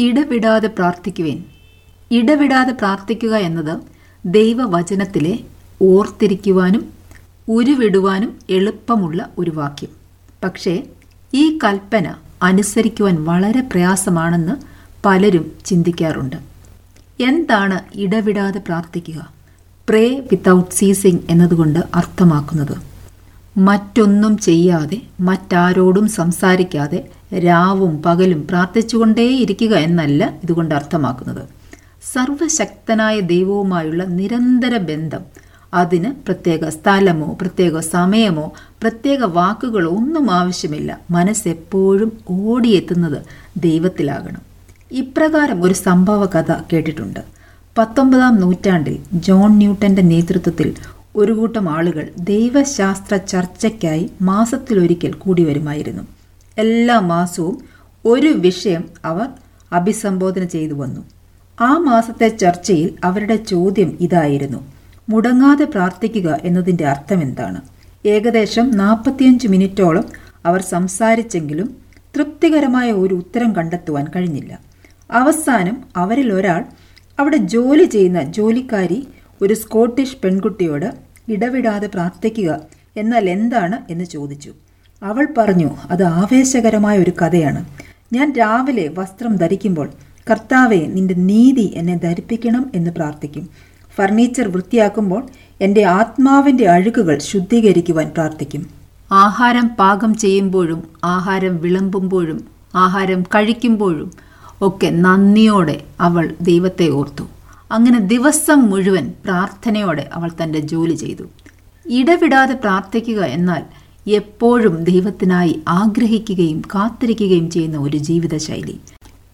ഇടവിടാതെ പ്രാർത്ഥിക്കുവേൻ. ഇടവിടാതെ പ്രാർത്ഥിക്കുക എന്നത് ദൈവവചനത്തിലെ ഓർത്തിരിക്കുവാനും ഉരുവിടുവാനും എളുപ്പമുള്ള ഒരു വാക്യം. പക്ഷേ ഈ കൽപ്പന അനുസരിക്കുവാൻ വളരെ പ്രയാസമാണെന്ന് പലരും ചിന്തിക്കാറുണ്ട്. എന്താണ് ഇടവിടാതെ പ്രാർത്ഥിക്കുക? പ്രേ വിത്തൗട്ട് സീസിങ് എന്നതുകൊണ്ട് അർത്ഥമാക്കുന്നത്. മറ്റൊന്നും ചെയ്യാതെ മറ്റാരോടും സംസാരിക്കാതെ രാവും പകലും പ്രാർത്ഥിച്ചുകൊണ്ടേ ഇരിക്കുക എന്നല്ല ഇതുകൊണ്ട് അർത്ഥമാക്കുന്നത്. സർവശക്തനായ ദൈവവുമായുള്ള നിരന്തര ബന്ധം. അതിന് പ്രത്യേക സ്ഥലമോ പ്രത്യേക സമയമോ പ്രത്യേക വാക്കുകളോ ഒന്നും ആവശ്യമില്ല. മനസ്സെപ്പോഴും ഓടിയെത്തുന്നത് ദൈവത്തിലാകണം. ഇപ്രകാരം ഒരു സംഭവ കഥ കേട്ടിട്ടുണ്ട്. പത്തൊമ്പതാം നൂറ്റാണ്ടിൽ ജോൺ ന്യൂട്ടന്റെ നേതൃത്വത്തിൽ ഒരു കൂട്ടം ആളുകൾ ദൈവശാസ്ത്ര ചർച്ചയ്ക്കായി മാസത്തിലൊരിക്കൽ കൂടി വരുമായിരുന്നു എല്ലാ മാസവും ഒരു വിഷയം അവർ അഭിസംബോധന ചെയ്തു വന്നു. ആ മാസത്തെ ചർച്ചയിൽ അവരുടെ ചോദ്യം ഇതായിരുന്നു. മുടങ്ങാതെ പ്രാർത്ഥിക്കുക എന്നതിന്റെ അർത്ഥം എന്താണ് ഏകദേശം നാൽപ്പത്തിയഞ്ച് മിനിറ്റോളം അവർ സംസാരിച്ചെങ്കിലും തൃപ്തികരമായ ഒരു ഉത്തരം കണ്ടെത്തുവാൻ കഴിഞ്ഞില്ല. അവസാനം അവരിൽ ഒരാൾ അവിടെ ജോലി ചെയ്യുന്ന ജോലിക്കാരി ഒരു സ്കോട്ടിഷ് പെൺകുട്ടിയോട് ഇടവിടാതെ പ്രാർത്ഥിക്കുക എന്നാൽ എന്താണ് എന്ന് ചോദിച്ചു. അവൾ പറഞ്ഞു അത് ആവേശകരമായ ഒരു കഥയാണ്. ഞാൻ രാവിലെ വസ്ത്രം ധരിക്കുമ്പോൾ കർത്താവെ നിന്റെ നീതി എന്നെ ധരിപ്പിക്കണം എന്ന് പ്രാർത്ഥിക്കും. ഫർണിച്ചർ വൃത്തിയാക്കുമ്പോൾ എന്റെ ആത്മാവിന്റെ അഴുക്കുകൾ ശുദ്ധീകരിക്കുവാൻ പ്രാർത്ഥിക്കും. ആഹാരം പാകം ചെയ്യുമ്പോഴും ആഹാരം വിളമ്പുമ്പോഴും ആഹാരം കഴിക്കുമ്പോഴും ഒക്കെ നന്ദിയോടെ അവൾ ദൈവത്തെ ഓർത്തു. അങ്ങനെ ദിവസം മുഴുവൻ പ്രാർത്ഥനയോടെ അവൾ തന്റെ ജോലി ചെയ്തു. ഇടവിടാതെ പ്രാർത്ഥിക്കുക എന്നാൽ എപ്പോഴും ദൈവത്തിനായി ആഗ്രഹിക്കുകയും കാത്തിരിക്കുകയും ചെയ്യുന്ന ഒരു ജീവിതശൈലി.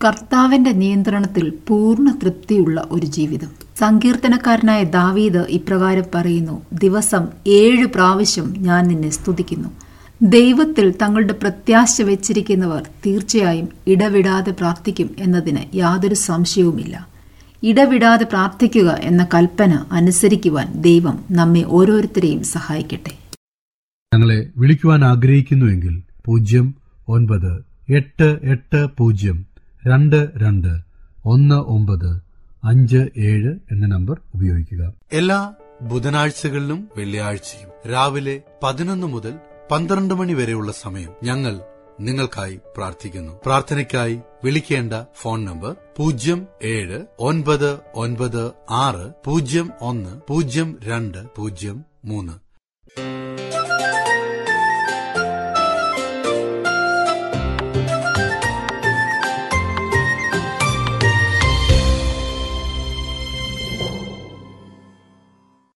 കർത്താവിന്റെ നിയന്ത്രണത്തിൽ പൂർണ തൃപ്തിയുള്ള ഒരു ജീവിതം. സങ്കീർത്തനക്കാരനായ ദാവീദ് ഇപ്രകാരം പറയുന്നു ദിവസം ഏഴ് പ്രാവശ്യം ഞാൻ നിന്നെ സ്തുതിക്കുന്നു. ദൈവത്തിൽ തങ്ങളുടെ പ്രത്യാശ വെച്ചിരിക്കുന്നവർ തീർച്ചയായും ഇടവിടാതെ പ്രാർത്ഥിക്കും എന്നതിന് യാതൊരു സംശയവുമില്ല. ഇടവിടാതെ പ്രാർത്ഥിക്കുക എന്ന കൽപ്പന അനുസരിക്കുവാൻ ദൈവം നമ്മെ ഓരോരുത്തരെയും സഹായിക്കട്ടെ. ഞങ്ങളെ വിളിക്കുവാൻ ആഗ്രഹിക്കുന്നുവെങ്കിൽ പൂജ്യം ഒൻപത് എട്ട് എട്ട് പൂജ്യം രണ്ട് രണ്ട് ഒന്ന് ഒമ്പത് അഞ്ച് ഏഴ് എന്ന നമ്പർ ഉപയോഗിക്കുക. എല്ലാ ബുധനാഴ്ചകളിലും വെള്ളിയാഴ്ചയും രാവിലെ പതിനൊന്ന് മുതൽ പന്ത്രണ്ട് മണി വരെയുള്ള സമയം ഞങ്ങൾ നിങ്ങൾക്കായി പ്രാർത്ഥിക്കുന്നു. പ്രാർത്ഥനയ്ക്കായി വിളിക്കേണ്ട ഫോൺ നമ്പർ പൂജ്യം ഏഴ് ഒൻപത് ഒൻപത് ആറ് പൂജ്യം ഒന്ന് പൂജ്യം രണ്ട് പൂജ്യം മൂന്ന്.